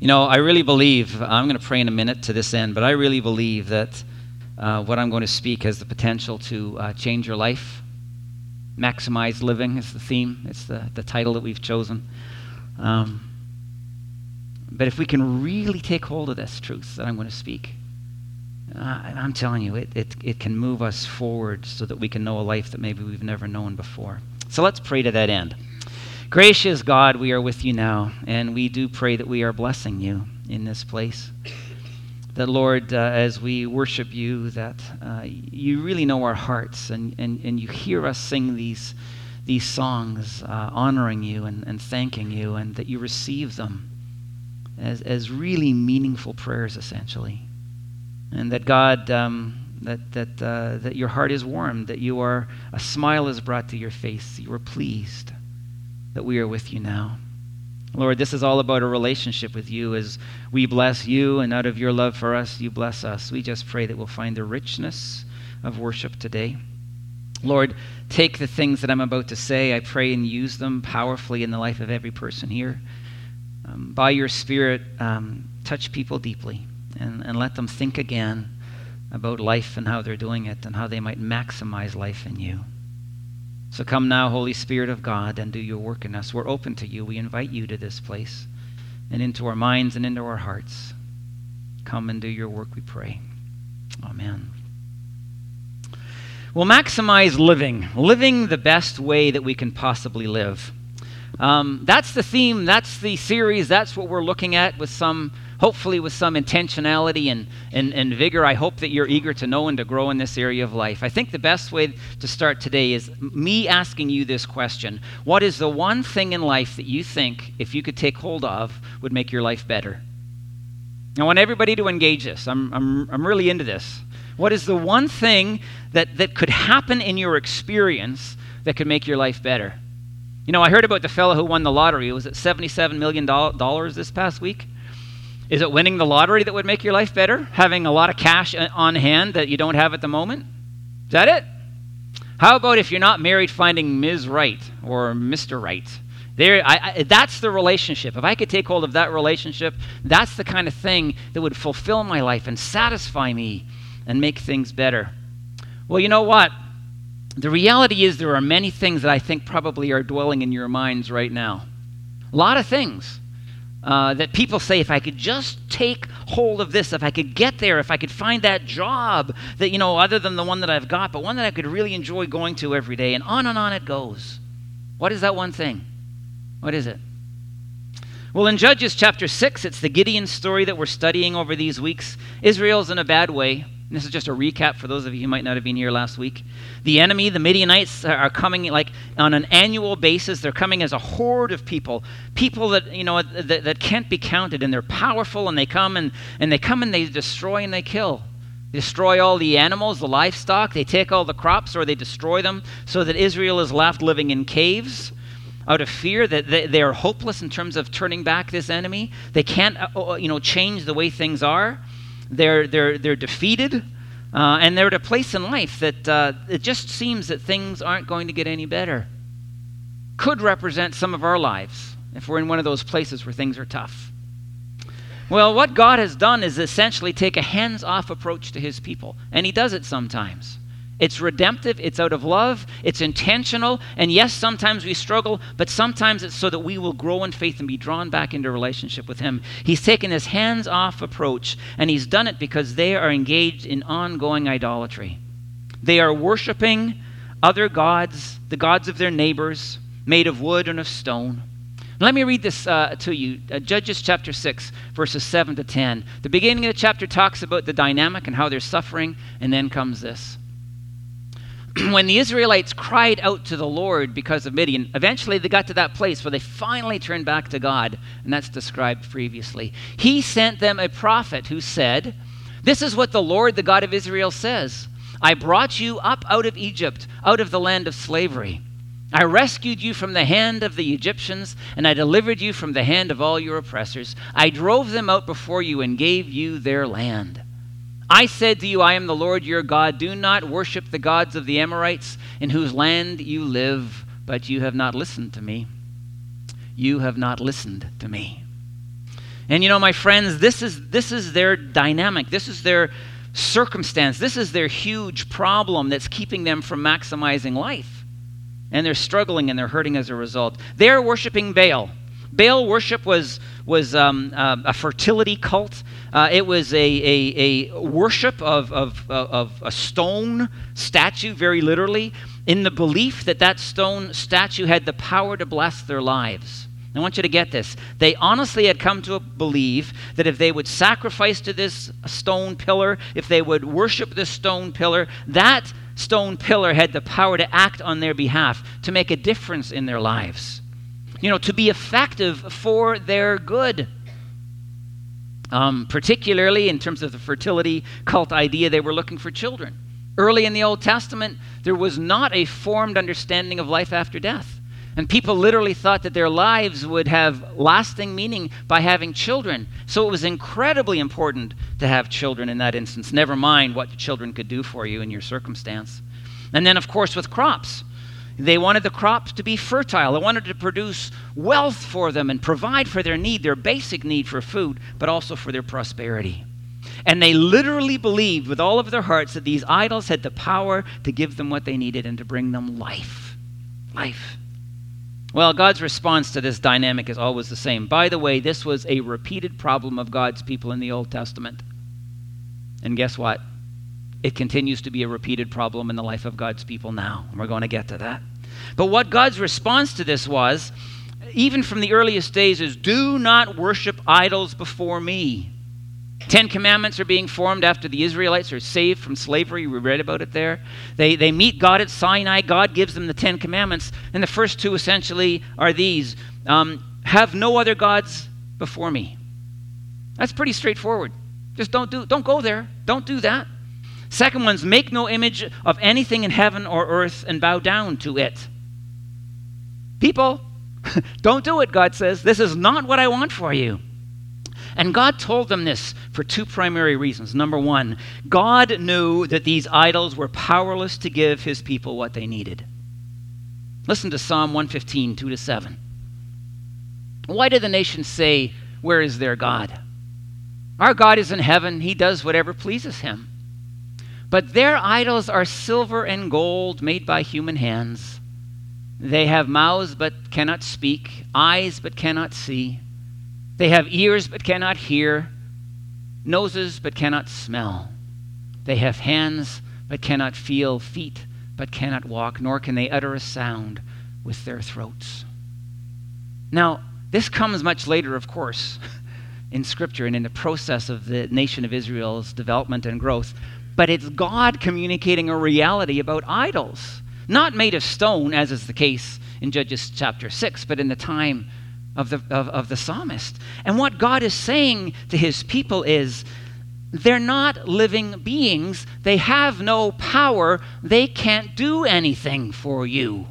You know, I really believe, I'm going to pray in a minute to this end, but I really believe that uh, what I'm going to speak has the potential to uh, change your life. Maximize living is the theme, it's the, the title that we've chosen. Um, but if we can really take hold of this truth that I'm going to speak, uh, I'm telling you, it, it, it can move us forward so that we can know a life that maybe we've never known before. So let's pray to that end. Gracious God, we are with you now, and we do pray that we are blessing you in this place. That, Lord, uh, as we worship you, that uh, you really know our hearts and, and, and you hear us sing these, these songs uh, honoring you and, and thanking you, and that you receive them as, as really meaningful prayers, essentially. And that, God, um, that, that, uh, that your heart is warmed, that you are, a smile is brought to your face, you are pleased that we are with you now. Lord, this is all about a relationship with you as we bless you, and out of your love for us, you bless us. We just pray that we'll find the richness of worship today. Lord, take the things that I'm about to say, I pray, and use them powerfully in the life of every person here. Um, by your Spirit, um, touch people deeply and, and let them think again about life and how they're doing it and how they might maximize life in you. So come now, Holy Spirit of God, and do your work in us. We're open to you. We invite you to this place and into our minds and into our hearts. Come and do your work, we pray. Amen. We'll maximize living, living the best way that we can possibly live. Um, that's the theme, that's the series, that's what we're looking at with some hopefully with some intentionality and, and, and vigor. I hope that you're eager to know and to grow in this area of life. I think the best way to start today is me asking you this question What is the one thing in life that you think, if you could take hold of, would make your life better? I want everybody to engage this. I'm, I'm, I'm really into this. What is the one thing that, that could happen in your experience that could make your life better? You know, I heard about the fellow who won the lottery. Was it $77 million this past week? Is it winning the lottery that would make your life better? Having a lot of cash on hand that you don't have at the moment? Is that it? How about if you're not married, finding Ms. Right or Mr. Right? There, I, I, that's the relationship. If I could take hold of that relationship, that's the kind of thing that would fulfill my life and satisfy me and make things better. Well, you know what? The reality is there are many things that I think probably are dwelling in your minds right now. A lot of things uh, that people say, if I could just take hold of this, if I could get there, if I could find that job that, you know, other than the one that I've got, but one that I could really enjoy going to every day, and on and on it goes. What is that one thing? What is it? Well, in Judges chapter 6, it's the Gideon story that we're studying over these weeks. Israel's in a bad way. And this is just a recap for those of you who might not have been here last week. The enemy, the Midianites, are coming like on an annual basis. They're coming as a horde of people, people that you know that, that can't be counted, and they're powerful. And they come and and they come and they destroy and they kill. They destroy all the animals, the livestock. They take all the crops, or they destroy them, so that Israel is left living in caves out of fear that they, they are hopeless in terms of turning back this enemy. They can't, uh, uh you know, change the way things are. They're, they're, they're defeated, uh, and they're at a place in life that uh, it just seems that things aren't going to get any better. Could represent some of our lives if we're in one of those places where things are tough. Well, what God has done is essentially take a hands off approach to his people, and he does it sometimes. It's redemptive, it's out of love, it's intentional, and yes, sometimes we struggle, but sometimes it's so that we will grow in faith and be drawn back into relationship with Him. He's taken this hands off approach, and He's done it because they are engaged in ongoing idolatry. They are worshiping other gods, the gods of their neighbors, made of wood and of stone. Let me read this uh, to you uh, Judges chapter 6, verses 7 to 10. The beginning of the chapter talks about the dynamic and how they're suffering, and then comes this. when the Israelites cried out to the Lord because of Midian, eventually they got to that place where they finally turned back to God, and that's described previously. He sent them a prophet who said, This is what the Lord, the God of Israel, says I brought you up out of Egypt, out of the land of slavery. I rescued you from the hand of the Egyptians, and I delivered you from the hand of all your oppressors. I drove them out before you and gave you their land. I said to you, I am the Lord your God. Do not worship the gods of the Amorites in whose land you live, but you have not listened to me. You have not listened to me. And you know, my friends, this is, this is their dynamic. This is their circumstance. This is their huge problem that's keeping them from maximizing life. And they're struggling and they're hurting as a result. They're worshiping Baal. Baal worship was, was um, uh, a fertility cult. Uh, it was a, a, a worship of, of, of a stone statue, very literally, in the belief that that stone statue had the power to bless their lives. I want you to get this. They honestly had come to believe that if they would sacrifice to this stone pillar, if they would worship this stone pillar, that stone pillar had the power to act on their behalf, to make a difference in their lives, you know, to be effective for their good. Um, particularly in terms of the fertility cult idea, they were looking for children. Early in the Old Testament, there was not a formed understanding of life after death. And people literally thought that their lives would have lasting meaning by having children. So it was incredibly important to have children in that instance, never mind what the children could do for you in your circumstance. And then, of course, with crops. They wanted the crops to be fertile. They wanted to produce wealth for them and provide for their need, their basic need for food, but also for their prosperity. And they literally believed with all of their hearts that these idols had the power to give them what they needed and to bring them life. Life. Well, God's response to this dynamic is always the same. By the way, this was a repeated problem of God's people in the Old Testament. And guess what? It continues to be a repeated problem in the life of God's people now. And we're going to get to that. But what God's response to this was, even from the earliest days, is do not worship idols before me. Ten Commandments are being formed after the Israelites are saved from slavery. We read about it there. They, they meet God at Sinai. God gives them the Ten Commandments. And the first two essentially are these um, Have no other gods before me. That's pretty straightforward. Just don't, do, don't go there. Don't do that. Second one's make no image of anything in heaven or earth and bow down to it. People, don't do it, God says. This is not what I want for you. And God told them this for two primary reasons. Number one, God knew that these idols were powerless to give his people what they needed. Listen to Psalm 115, 2 to 7. Why do the nations say, Where is their God? Our God is in heaven, he does whatever pleases him. But their idols are silver and gold made by human hands. They have mouths but cannot speak, eyes but cannot see. They have ears but cannot hear, noses but cannot smell. They have hands but cannot feel, feet but cannot walk, nor can they utter a sound with their throats. Now, this comes much later, of course, in Scripture and in the process of the nation of Israel's development and growth. But it's God communicating a reality about idols, not made of stone, as is the case in Judges chapter 6, but in the time of the, of, of the psalmist. And what God is saying to his people is they're not living beings, they have no power, they can't do anything for you.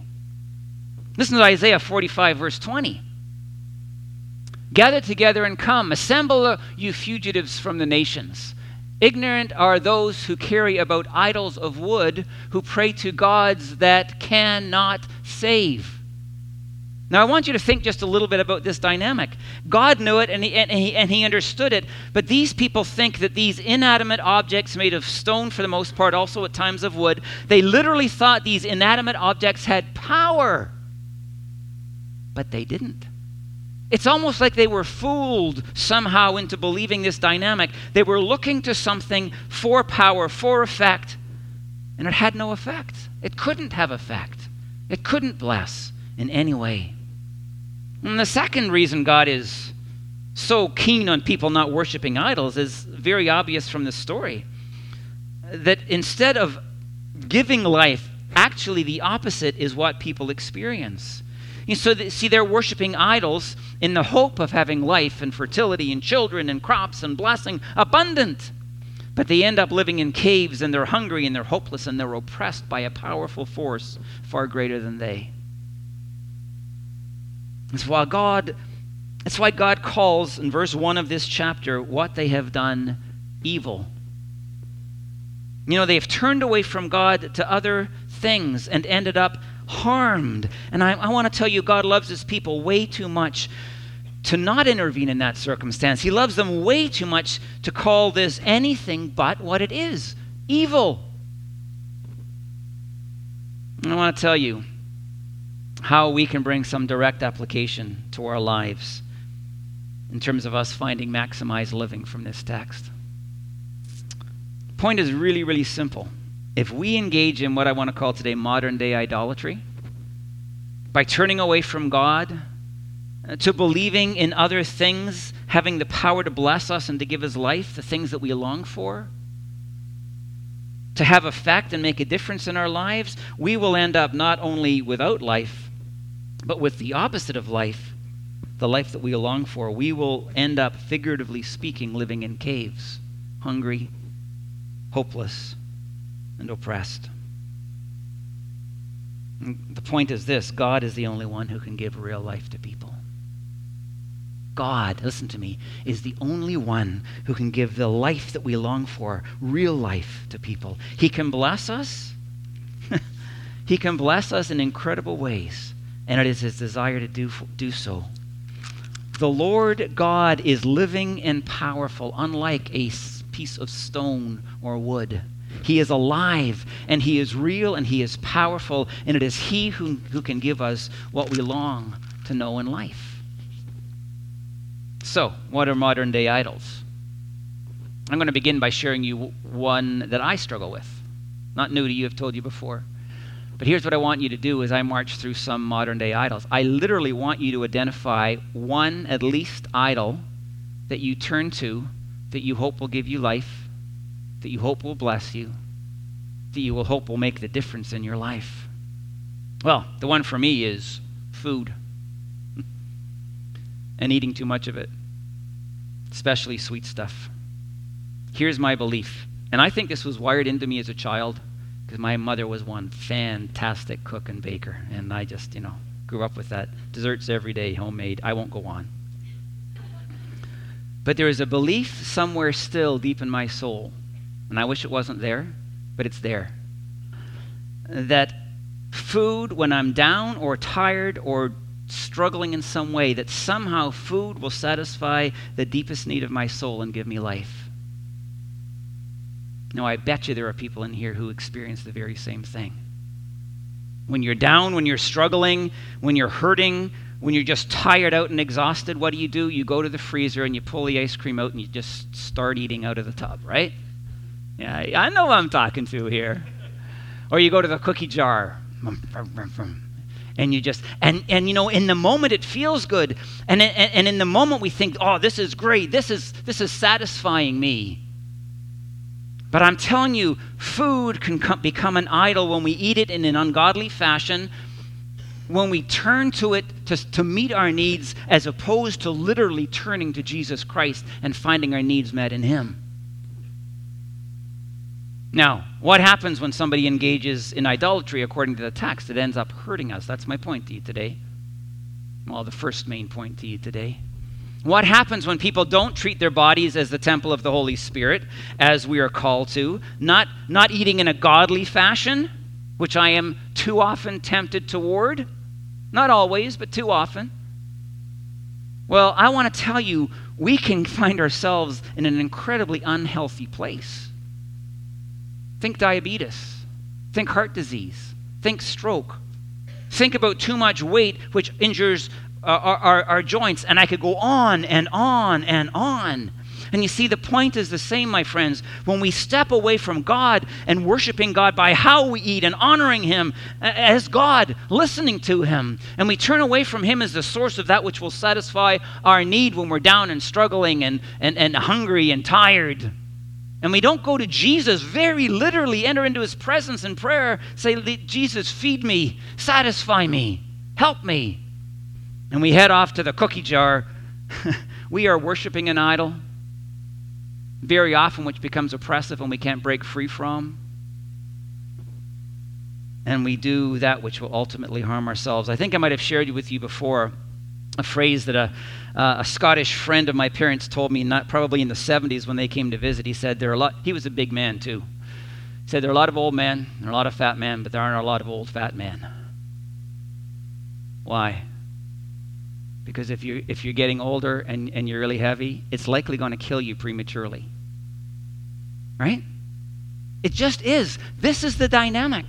Listen to Isaiah 45, verse 20. Gather together and come, assemble you fugitives from the nations. Ignorant are those who carry about idols of wood, who pray to gods that cannot save. Now, I want you to think just a little bit about this dynamic. God knew it and he, and, he, and he understood it, but these people think that these inanimate objects, made of stone for the most part, also at times of wood, they literally thought these inanimate objects had power. But they didn't. It's almost like they were fooled somehow into believing this dynamic. They were looking to something for power, for effect, and it had no effect. It couldn't have effect, it couldn't bless in any way. And the second reason God is so keen on people not worshiping idols is very obvious from the story. That instead of giving life, actually the opposite is what people experience. And so, see, they're worshiping idols in the hope of having life and fertility and children and crops and blessing abundant. But they end up living in caves and they're hungry and they're hopeless and they're oppressed by a powerful force far greater than they. It's why God it's why God calls in verse 1 of this chapter what they have done evil. You know, they've turned away from God to other things and ended up harmed. And I, I want to tell you, God loves his people way too much to not intervene in that circumstance. He loves them way too much to call this anything but what it is evil. And I want to tell you how we can bring some direct application to our lives in terms of us finding maximized living from this text. The point is really, really simple. If we engage in what I want to call today modern day idolatry, by turning away from God, uh, to believing in other things having the power to bless us and to give us life, the things that we long for, to have effect and make a difference in our lives, we will end up not only without life, but with the opposite of life, the life that we long for. We will end up, figuratively speaking, living in caves, hungry, hopeless, and oppressed. And the point is this God is the only one who can give real life to people. God, listen to me, is the only one who can give the life that we long for, real life, to people. He can bless us. he can bless us in incredible ways, and it is his desire to do, do so. The Lord God is living and powerful, unlike a piece of stone or wood. He is alive and He is real and He is powerful, and it is He who, who can give us what we long to know in life. So, what are modern day idols? I'm going to begin by sharing you one that I struggle with. Not new to you, I've told you before. But here's what I want you to do as I march through some modern day idols. I literally want you to identify one, at least, idol that you turn to that you hope will give you life, that you hope will bless you, that you will hope will make the difference in your life. Well, the one for me is food and eating too much of it especially sweet stuff. Here's my belief, and I think this was wired into me as a child because my mother was one fantastic cook and baker, and I just, you know, grew up with that. Desserts every day, homemade. I won't go on. But there is a belief somewhere still deep in my soul, and I wish it wasn't there, but it's there. That food, when I'm down or tired or struggling in some way, that somehow food will satisfy the deepest need of my soul and give me life. Now, I bet you there are people in here who experience the very same thing. When you're down, when you're struggling, when you're hurting, when you're just tired out and exhausted, what do you do? You go to the freezer and you pull the ice cream out and you just start eating out of the tub, right? Yeah, I know what I'm talking to here. Or you go to the cookie jar. And you just and and you know in the moment it feels good. And and, and in the moment we think oh this is great. This is this is satisfying me. But i'm telling you food can come, become an idol when we eat it in an ungodly fashion when we turn to it to, to meet our needs as opposed to literally turning to jesus christ and finding our needs met in him now, what happens when somebody engages in idolatry according to the text? It ends up hurting us. That's my point to you today. Well, the first main point to you today. What happens when people don't treat their bodies as the temple of the Holy Spirit, as we are called to, not, not eating in a godly fashion, which I am too often tempted toward? Not always, but too often. Well, I want to tell you, we can find ourselves in an incredibly unhealthy place. Think diabetes. Think heart disease. Think stroke. Think about too much weight, which injures uh, our, our, our joints. And I could go on and on and on. And you see, the point is the same, my friends. When we step away from God and worshiping God by how we eat and honoring Him as God, listening to Him, and we turn away from Him as the source of that which will satisfy our need when we're down and struggling and, and, and hungry and tired, and we don't go to Jesus, very literally enter into his presence in prayer, say, Jesus, feed me, satisfy me, help me. And we head off to the cookie jar. we are worshiping an idol, very often, which becomes oppressive and we can't break free from. And we do that which will ultimately harm ourselves. I think I might have shared with you before a phrase that a, uh, a Scottish friend of my parents told me, not probably in the 70s when they came to visit. He said there are a lot. He was a big man too. He said there are a lot of old men, there are a lot of fat men, but there aren't a lot of old fat men. Why? Because if you're, if you're getting older and, and you're really heavy, it's likely going to kill you prematurely. Right? It just is. This is the dynamic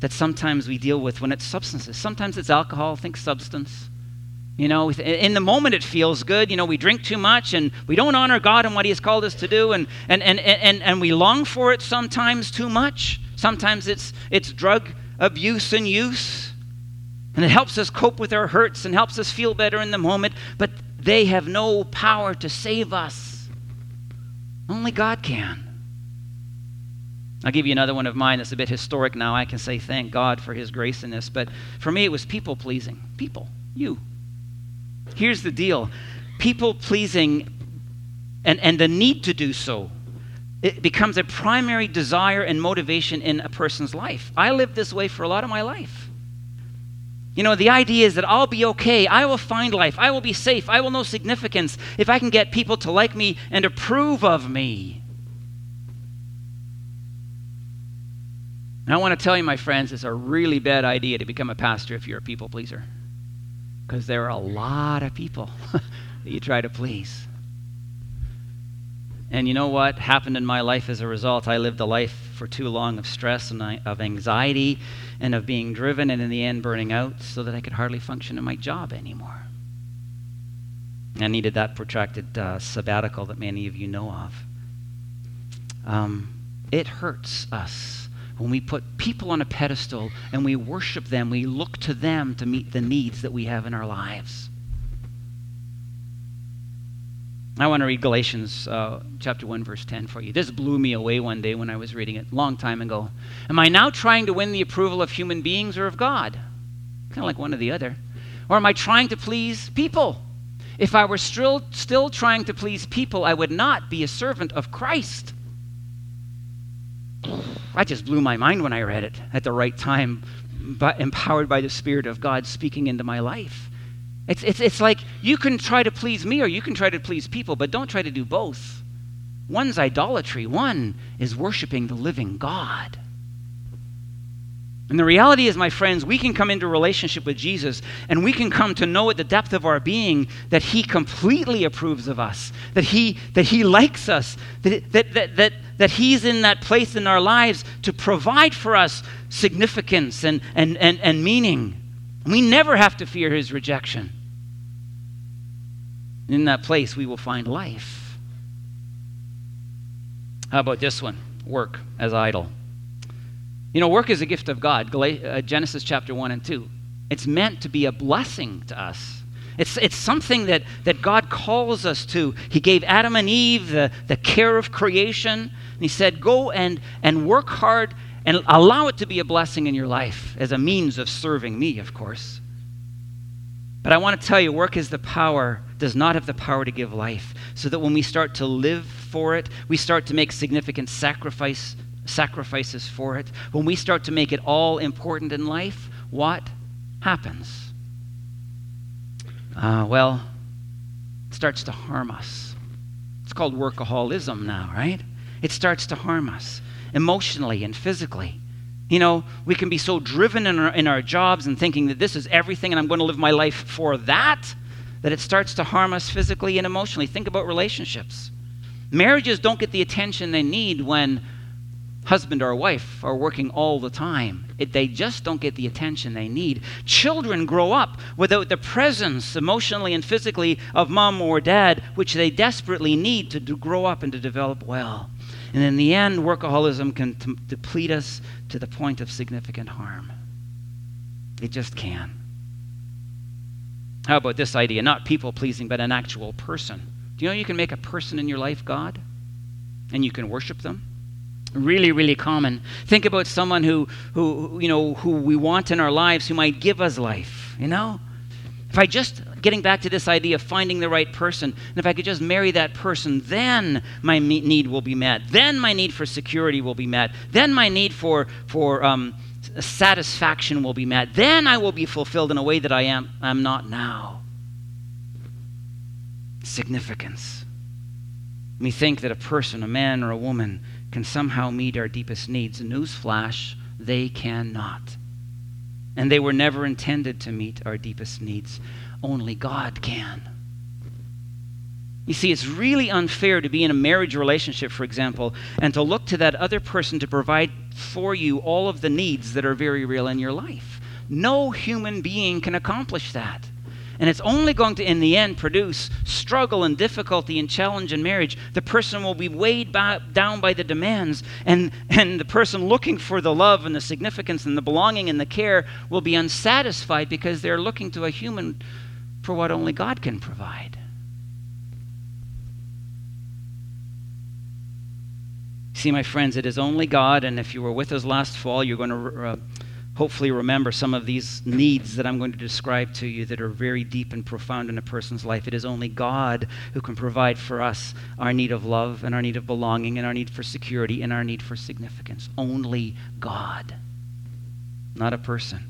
that sometimes we deal with when it's substances. Sometimes it's alcohol, think substance. You know, in the moment it feels good. You know, we drink too much and we don't honor God and what He has called us to do, and, and, and, and, and we long for it sometimes too much. Sometimes it's, it's drug abuse and use. And it helps us cope with our hurts and helps us feel better in the moment, but they have no power to save us. Only God can. I'll give you another one of mine that's a bit historic now. I can say thank God for His grace in this. But for me, it was people pleasing. People, you. Here's the deal people pleasing and, and the need to do so it becomes a primary desire and motivation in a person's life. I lived this way for a lot of my life. You know, the idea is that I'll be okay. I will find life. I will be safe. I will know significance if I can get people to like me and approve of me. And I want to tell you, my friends, it's a really bad idea to become a pastor if you're a people pleaser. Because there are a lot of people that you try to please. And you know what happened in my life as a result? I lived a life for too long of stress and of anxiety and of being driven and in the end burning out so that I could hardly function in my job anymore. I needed that protracted uh, sabbatical that many of you know of. Um, it hurts us when we put people on a pedestal and we worship them, we look to them to meet the needs that we have in our lives. I want to read Galatians uh, chapter 1, verse 10 for you. This blew me away one day when I was reading it, a long time ago. Am I now trying to win the approval of human beings or of God? Kind of like one or the other. Or am I trying to please people? If I were still, still trying to please people, I would not be a servant of Christ. That just blew my mind when I read it at the right time, but empowered by the Spirit of God speaking into my life. It's, it's, it's like you can try to please me or you can try to please people, but don't try to do both. One's idolatry, one is worshiping the living God. And the reality is, my friends, we can come into relationship with Jesus and we can come to know at the depth of our being that He completely approves of us, that He, that he likes us, that, that, that, that, that He's in that place in our lives to provide for us significance and, and, and, and meaning. We never have to fear his rejection. In that place, we will find life. How about this one? Work as idol. You know, work is a gift of God. Uh, Genesis chapter 1 and 2. It's meant to be a blessing to us. It's, it's something that, that God calls us to. He gave Adam and Eve the, the care of creation. And he said, Go and, and work hard and allow it to be a blessing in your life as a means of serving me, of course. But I want to tell you, work is the power, does not have the power to give life. So that when we start to live for it, we start to make significant sacrifice, sacrifices for it. When we start to make it all important in life, what happens? Uh, well, it starts to harm us. It's called workaholism now, right? It starts to harm us emotionally and physically. You know, we can be so driven in our, in our jobs and thinking that this is everything and I'm going to live my life for that, that it starts to harm us physically and emotionally. Think about relationships. Marriages don't get the attention they need when husband or wife are working all the time. It, they just don't get the attention they need. Children grow up without the presence, emotionally and physically, of mom or dad, which they desperately need to do, grow up and to develop well. And in the end, workaholism can t- deplete us to the point of significant harm. It just can. How about this idea? Not people pleasing, but an actual person. Do you know you can make a person in your life God? And you can worship them? Really, really common. Think about someone who, who, you know, who we want in our lives who might give us life, you know? If I just, getting back to this idea of finding the right person, and if I could just marry that person, then my need will be met. Then my need for security will be met. Then my need for, for um, satisfaction will be met. Then I will be fulfilled in a way that I am I'm not now. Significance. We think that a person, a man or a woman, can somehow meet our deepest needs. Newsflash, they cannot and they were never intended to meet our deepest needs. only God can. You see, it's really unfair to be in a marriage relationship, for example, and to look to that other person to provide for you all of the needs that are very real in your life. No human being can accomplish that. And it's only going to, in the end, produce struggle and difficulty and challenge in marriage. The person will be weighed by, down by the demands, and, and the person looking for the love and the significance and the belonging and the care will be unsatisfied because they're looking to a human for what only God can provide. See, my friends, it is only God, and if you were with us last fall, you're going to uh, hopefully remember some of these needs that I'm going to describe to you that are very deep and profound in a person's life. It is only God who can provide for us our need of love and our need of belonging and our need for security and our need for significance. Only God, not a person.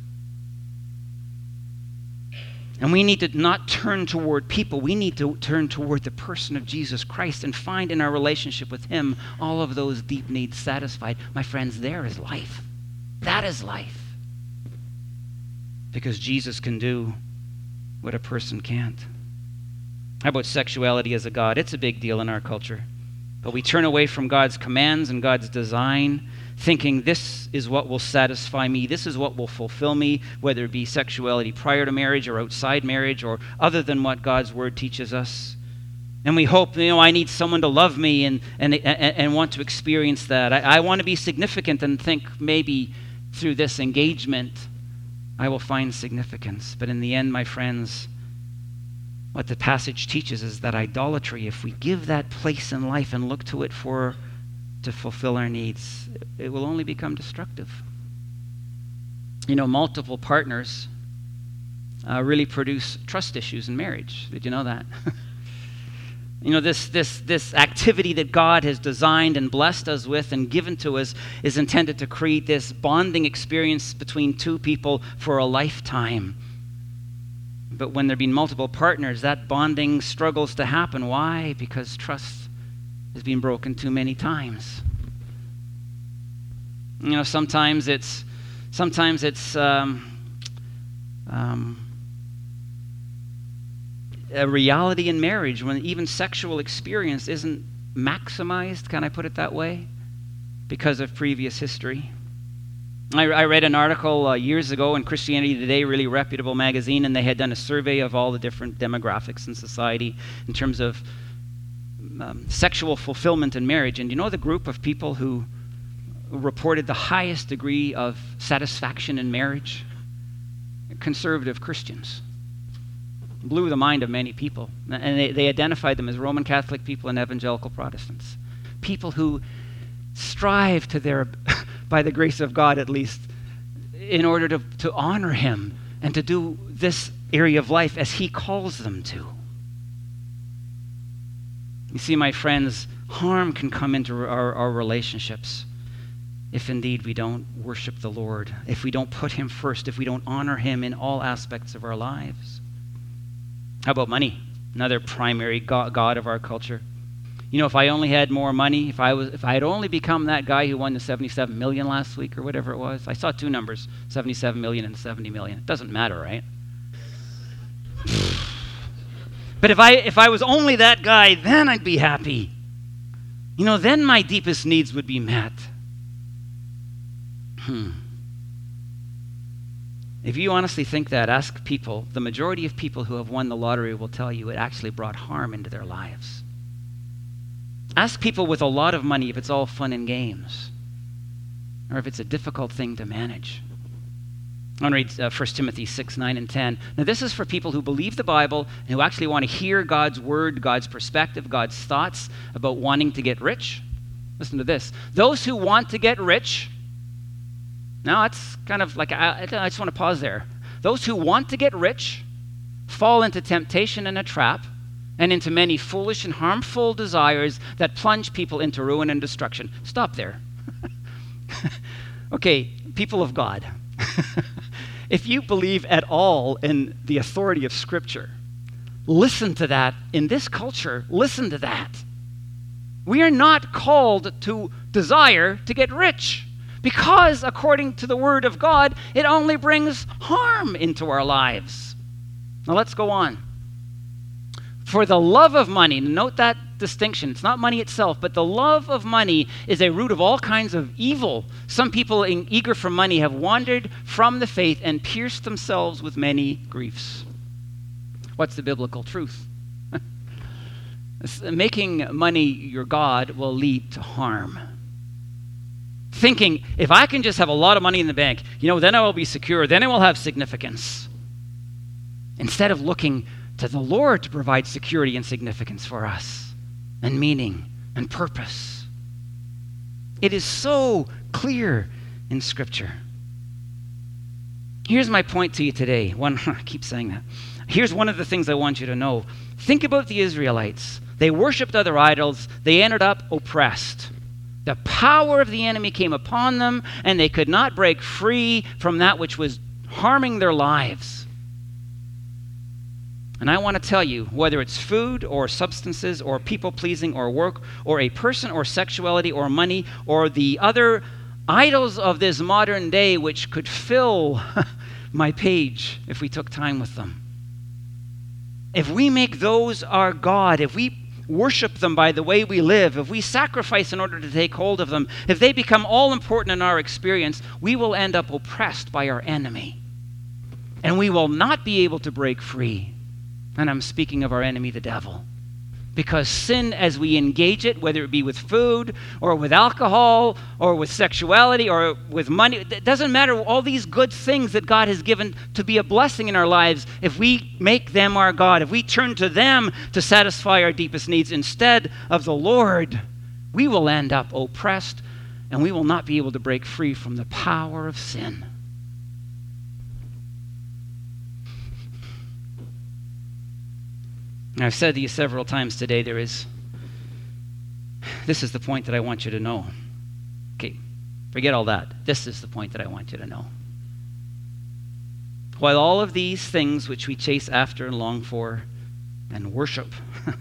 And we need to not turn toward people. We need to turn toward the person of Jesus Christ and find in our relationship with Him all of those deep needs satisfied. My friends, there is life. That is life. Because Jesus can do what a person can't. How about sexuality as a God? It's a big deal in our culture. But we turn away from God's commands and God's design thinking this is what will satisfy me, this is what will fulfill me, whether it be sexuality prior to marriage or outside marriage or other than what God's word teaches us. And we hope, you know, I need someone to love me and, and, and, and want to experience that. I, I want to be significant and think maybe through this engagement I will find significance. But in the end, my friends, what the passage teaches is that idolatry, if we give that place in life and look to it for to fulfill our needs, it will only become destructive. You know, multiple partners uh, really produce trust issues in marriage. Did you know that? you know, this, this, this activity that God has designed and blessed us with and given to us is intended to create this bonding experience between two people for a lifetime. But when there have been multiple partners, that bonding struggles to happen. Why? Because trust has been broken too many times. You know, sometimes it's sometimes it's um, um, a reality in marriage when even sexual experience isn't maximized. Can I put it that way? Because of previous history. I, I read an article uh, years ago in Christianity Today, really reputable magazine, and they had done a survey of all the different demographics in society in terms of um, sexual fulfillment in marriage. And you know the group of people who reported the highest degree of satisfaction in marriage? Conservative Christians. Blew the mind of many people. And they, they identified them as Roman Catholic people and evangelical Protestants. People who strive to their, by the grace of God at least, in order to, to honor Him and to do this area of life as He calls them to. You see, my friends, harm can come into our, our relationships if indeed we don't worship the Lord, if we don't put Him first, if we don't honor Him in all aspects of our lives. How about money? Another primary God of our culture. You know, if I only had more money, if I was, if I had only become that guy who won the 77 million last week or whatever it was, I saw two numbers, 77 million and 70 million. It doesn't matter, right? But if I, if I was only that guy, then I'd be happy. You know, then my deepest needs would be met. Hmm. If you honestly think that, ask people. The majority of people who have won the lottery will tell you it actually brought harm into their lives. Ask people with a lot of money if it's all fun and games or if it's a difficult thing to manage. I want to read uh, 1 Timothy 6, 9, and 10. Now, this is for people who believe the Bible and who actually want to hear God's word, God's perspective, God's thoughts about wanting to get rich. Listen to this. Those who want to get rich, now it's kind of like, I, I just want to pause there. Those who want to get rich fall into temptation and a trap and into many foolish and harmful desires that plunge people into ruin and destruction. Stop there. okay, people of God. if you believe at all in the authority of Scripture, listen to that. In this culture, listen to that. We are not called to desire to get rich because, according to the Word of God, it only brings harm into our lives. Now let's go on. For the love of money, note that distinction. It's not money itself, but the love of money is a root of all kinds of evil. Some people, eager for money, have wandered from the faith and pierced themselves with many griefs. What's the biblical truth? Uh, making money your God will lead to harm. Thinking, if I can just have a lot of money in the bank, you know, then I will be secure, then I will have significance. Instead of looking to the Lord to provide security and significance for us, and meaning and purpose. It is so clear in Scripture. Here's my point to you today. One, I keep saying that. Here's one of the things I want you to know. Think about the Israelites. They worshiped other idols, they ended up oppressed. The power of the enemy came upon them, and they could not break free from that which was harming their lives. And I want to tell you whether it's food or substances or people pleasing or work or a person or sexuality or money or the other idols of this modern day which could fill my page if we took time with them. If we make those our God, if we worship them by the way we live, if we sacrifice in order to take hold of them, if they become all important in our experience, we will end up oppressed by our enemy. And we will not be able to break free. And I'm speaking of our enemy, the devil. Because sin, as we engage it, whether it be with food or with alcohol or with sexuality or with money, it doesn't matter. All these good things that God has given to be a blessing in our lives, if we make them our God, if we turn to them to satisfy our deepest needs instead of the Lord, we will end up oppressed and we will not be able to break free from the power of sin. I've said to you several times today, there is, this is the point that I want you to know. Okay, forget all that. This is the point that I want you to know. While all of these things which we chase after and long for and worship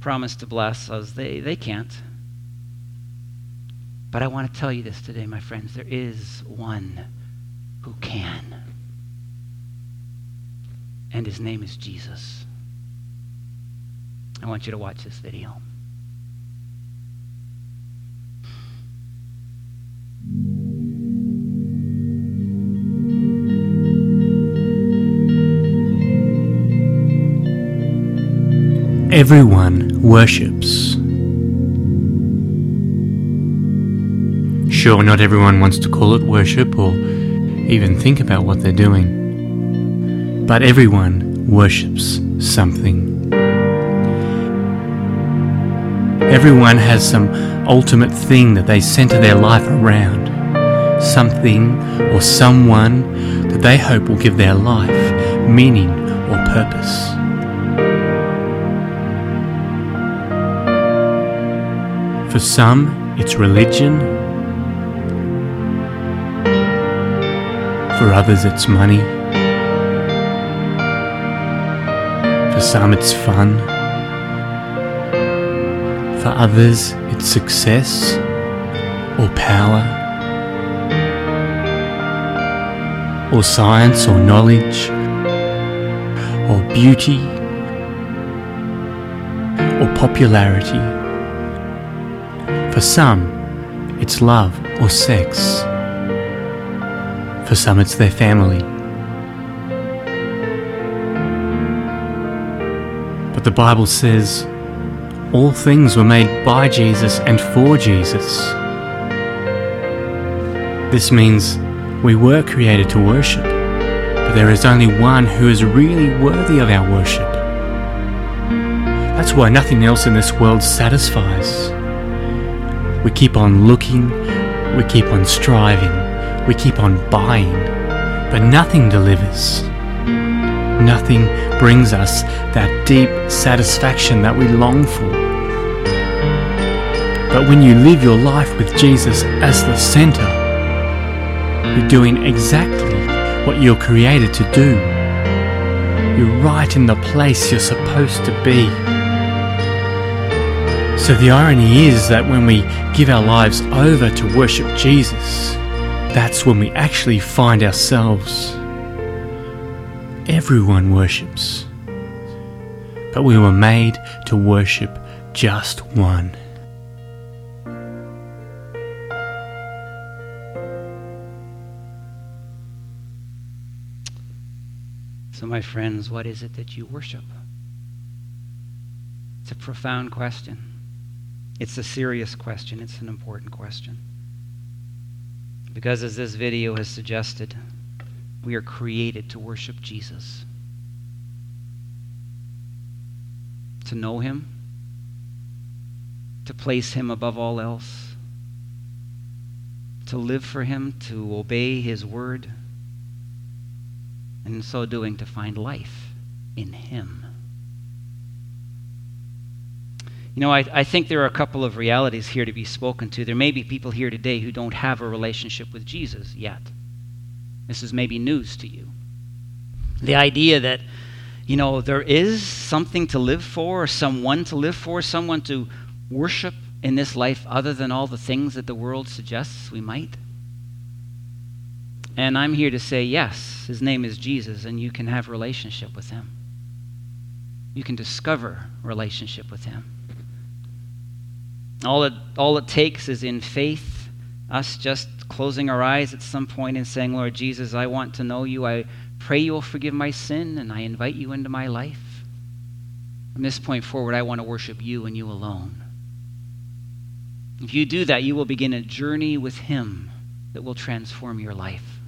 promise to bless us, they, they can't. But I want to tell you this today, my friends. There is one who can. And his name is Jesus. I want you to watch this video. Everyone worships. Sure, not everyone wants to call it worship or even think about what they're doing. But everyone worships something. Everyone has some ultimate thing that they center their life around. Something or someone that they hope will give their life meaning or purpose. For some, it's religion. For others, it's money. For some, it's fun. For others, it's success or power or science or knowledge or beauty or popularity. For some, it's love or sex. For some, it's their family. But the Bible says, all things were made by Jesus and for Jesus. This means we were created to worship, but there is only one who is really worthy of our worship. That's why nothing else in this world satisfies. We keep on looking, we keep on striving, we keep on buying, but nothing delivers. Nothing brings us that deep satisfaction that we long for. But when you live your life with Jesus as the center, you're doing exactly what you're created to do. You're right in the place you're supposed to be. So the irony is that when we give our lives over to worship Jesus, that's when we actually find ourselves Everyone worships. But we were made to worship just one. So, my friends, what is it that you worship? It's a profound question. It's a serious question. It's an important question. Because, as this video has suggested, we are created to worship Jesus, to know Him, to place Him above all else, to live for Him, to obey His word and in so doing to find life in Him. You know, I, I think there are a couple of realities here to be spoken to. There may be people here today who don't have a relationship with Jesus yet. This is maybe news to you. The idea that, you know, there is something to live for, someone to live for, someone to worship in this life other than all the things that the world suggests we might. And I'm here to say, yes, his name is Jesus, and you can have relationship with him. You can discover relationship with him. All it, all it takes is in faith, us just closing our eyes at some point and saying, Lord Jesus, I want to know you. I pray you will forgive my sin, and I invite you into my life. From this point forward, I want to worship you and you alone. If you do that, you will begin a journey with him that will transform your life.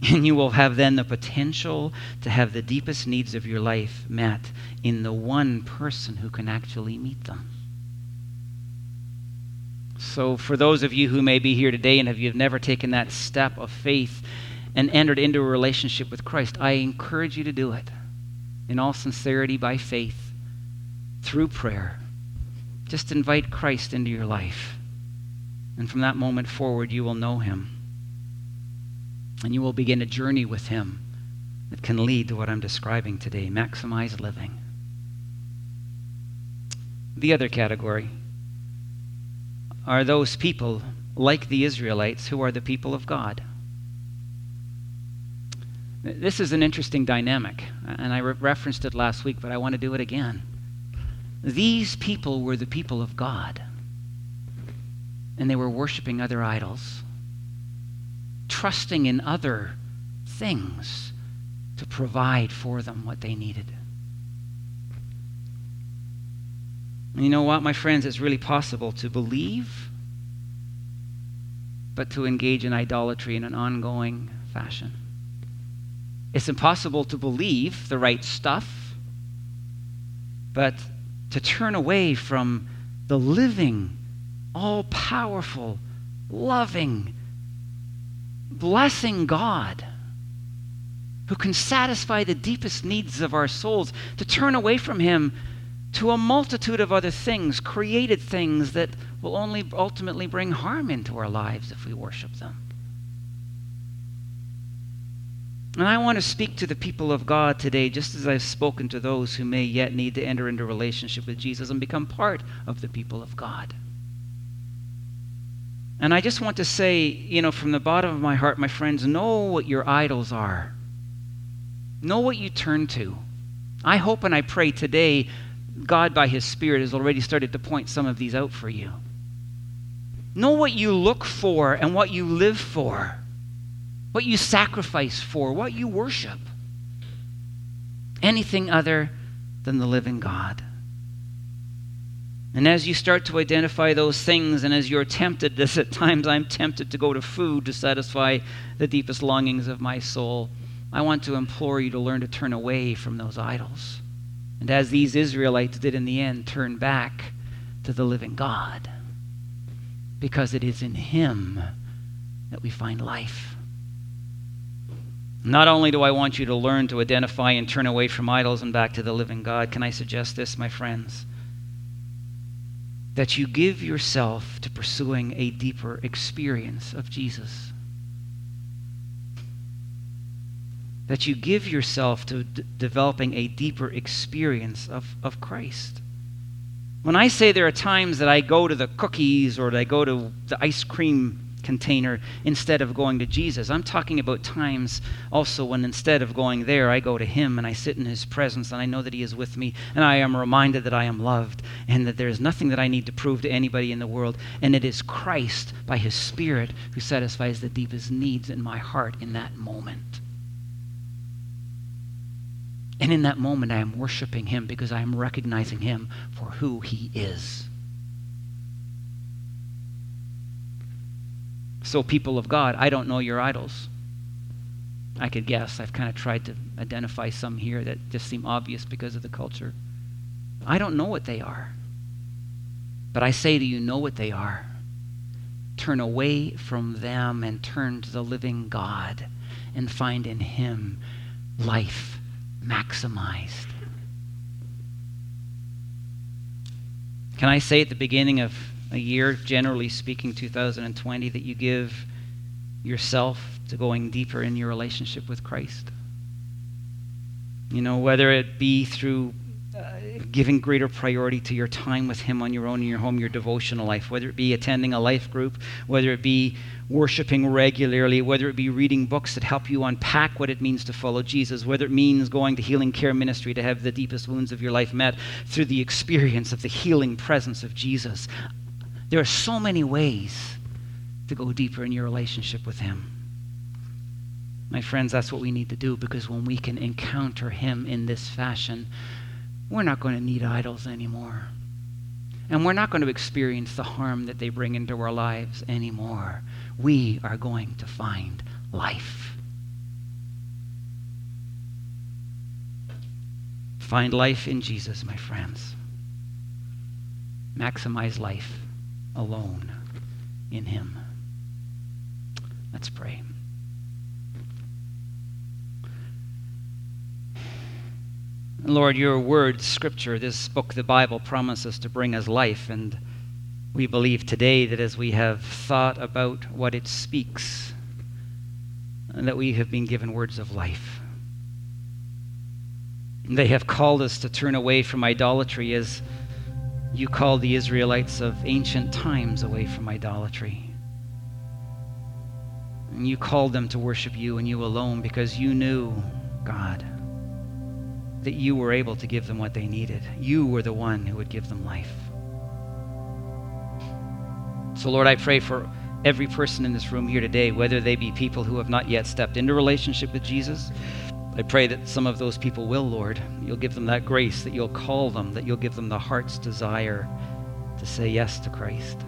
And you will have then the potential to have the deepest needs of your life met in the one person who can actually meet them. So, for those of you who may be here today and have you've never taken that step of faith and entered into a relationship with Christ, I encourage you to do it in all sincerity by faith through prayer. Just invite Christ into your life. And from that moment forward, you will know him. And you will begin a journey with Him that can lead to what I'm describing today maximize living. The other category are those people like the Israelites who are the people of God. This is an interesting dynamic, and I re- referenced it last week, but I want to do it again. These people were the people of God, and they were worshiping other idols trusting in other things to provide for them what they needed. And you know what, my friends? It's really possible to believe, but to engage in idolatry in an ongoing fashion. It's impossible to believe the right stuff, but to turn away from the living, all powerful, loving, blessing God who can satisfy the deepest needs of our souls, to turn away from Him to a multitude of other things, created things that will only ultimately bring harm into our lives if we worship them. And I want to speak to the people of God today, just as I've spoken to those who may yet need to enter into relationship with Jesus and become part of the people of God. And I just want to say, you know, from the bottom of my heart, my friends, know what your idols are. Know what you turn to. I hope and I pray today God, by His Spirit, has already started to point some of these out for you. Know what you look for and what you live for, what you sacrifice for, what you worship. Anything other than the living God. And as you start to identify those things, and as you're tempted, as at times I'm tempted to go to food to satisfy the deepest longings of my soul, I want to implore you to learn to turn away from those idols. And as these Israelites did in the end, turn back to the living God. Because it is in Him that we find life. Not only do I want you to learn to identify and turn away from idols and back to the living God, can I suggest this, my friends? that you give yourself to pursuing a deeper experience of Jesus. That you give yourself to d- developing a deeper experience of, of Christ. When I say there are times that I go to the cookies or that I go to the ice cream container instead of going to Jesus. I'm talking about times also when instead of going there, I go to Him and I sit in His presence and I know that He is with me and I am reminded that I am loved and that there is nothing that I need to prove to anybody in the world. And it is Christ by His Spirit who satisfies the deepest needs in my heart in that moment. And in that moment, I am worshiping Him because I am recognizing Him for who He is. So, people of God, I don't know your idols. I could guess. I've kind of tried to identify some here that just seem obvious because of the culture. I don't know what they are. But I say to you, know what they are. Turn away from them and turn to the living God and find in Him life maximized. Can I say at the beginning of a year, generally speaking, 2020, that you give yourself to going deeper in your relationship with Christ. You know, whether it be through giving greater priority to your time with Him on your own in your home, your devotional life, whether it be attending a life group, whether it be worshiping regularly, whether it be reading books that help you unpack what it means to follow Jesus, whether it means going to healing care ministry to have the deepest wounds of your life met through the experience of the healing presence of Jesus. There are so many ways to go deeper in your relationship with Him. My friends, that's what we need to do because when we can encounter Him in this fashion, we're not going to need idols anymore. And we're not going to experience the harm that they bring into our lives anymore. We are going to find life. Find life in Jesus, my friends. Maximize life alone in Him. Let's pray. Lord, your word, Scripture, this book, the Bible, promises to bring us life. And we believe today that as we have thought about what it speaks, that we have been given words of life. They have called us to turn away from idolatry as you called the Israelites of ancient times away from idolatry. And you called them to worship you and you alone because you knew, God, that you were able to give them what they needed. You were the one who would give them life. So, Lord, I pray for every person in this room here today, whether they be people who have not yet stepped into relationship with Jesus, I pray that some of those people will, Lord. You'll give them that grace, that you'll call them, that you'll give them the heart's desire to say yes to Christ.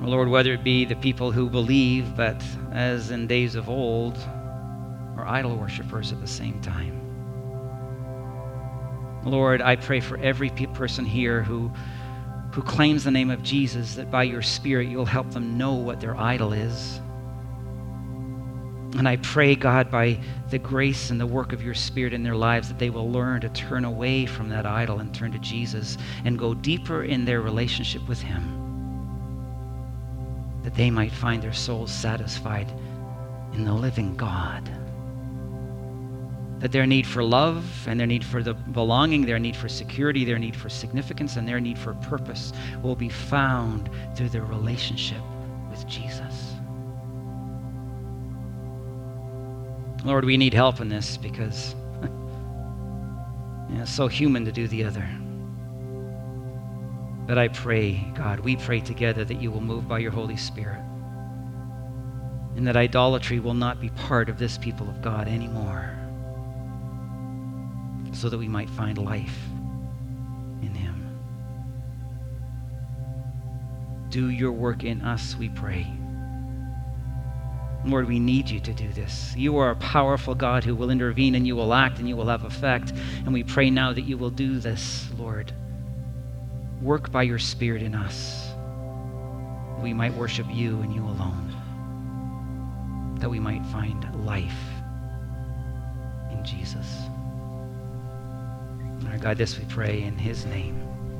Lord, whether it be the people who believe, but as in days of old, are idol worshippers at the same time. Lord, I pray for every person here who, who claims the name of Jesus, that by your Spirit you'll help them know what their idol is and I pray, God, by the grace and the work of your Spirit in their lives, that they will learn to turn away from that idol and turn to Jesus and go deeper in their relationship with Him. That they might find their souls satisfied in the living God. That their need for love and their need for the belonging, their need for security, their need for significance, and their need for purpose will be found through their relationship with Jesus. Lord, we need help in this because it's so human to do the other. But I pray, God, we pray together that you will move by your Holy Spirit and that idolatry will not be part of this people of God anymore so that we might find life in Him. Do your work in us, we pray. Lord, we need you to do this. You are a powerful God who will intervene and you will act and you will have effect. And we pray now that you will do this, Lord. Work by your Spirit in us. We might worship you and you alone. That we might find life in Jesus. Our God, this we pray in his name.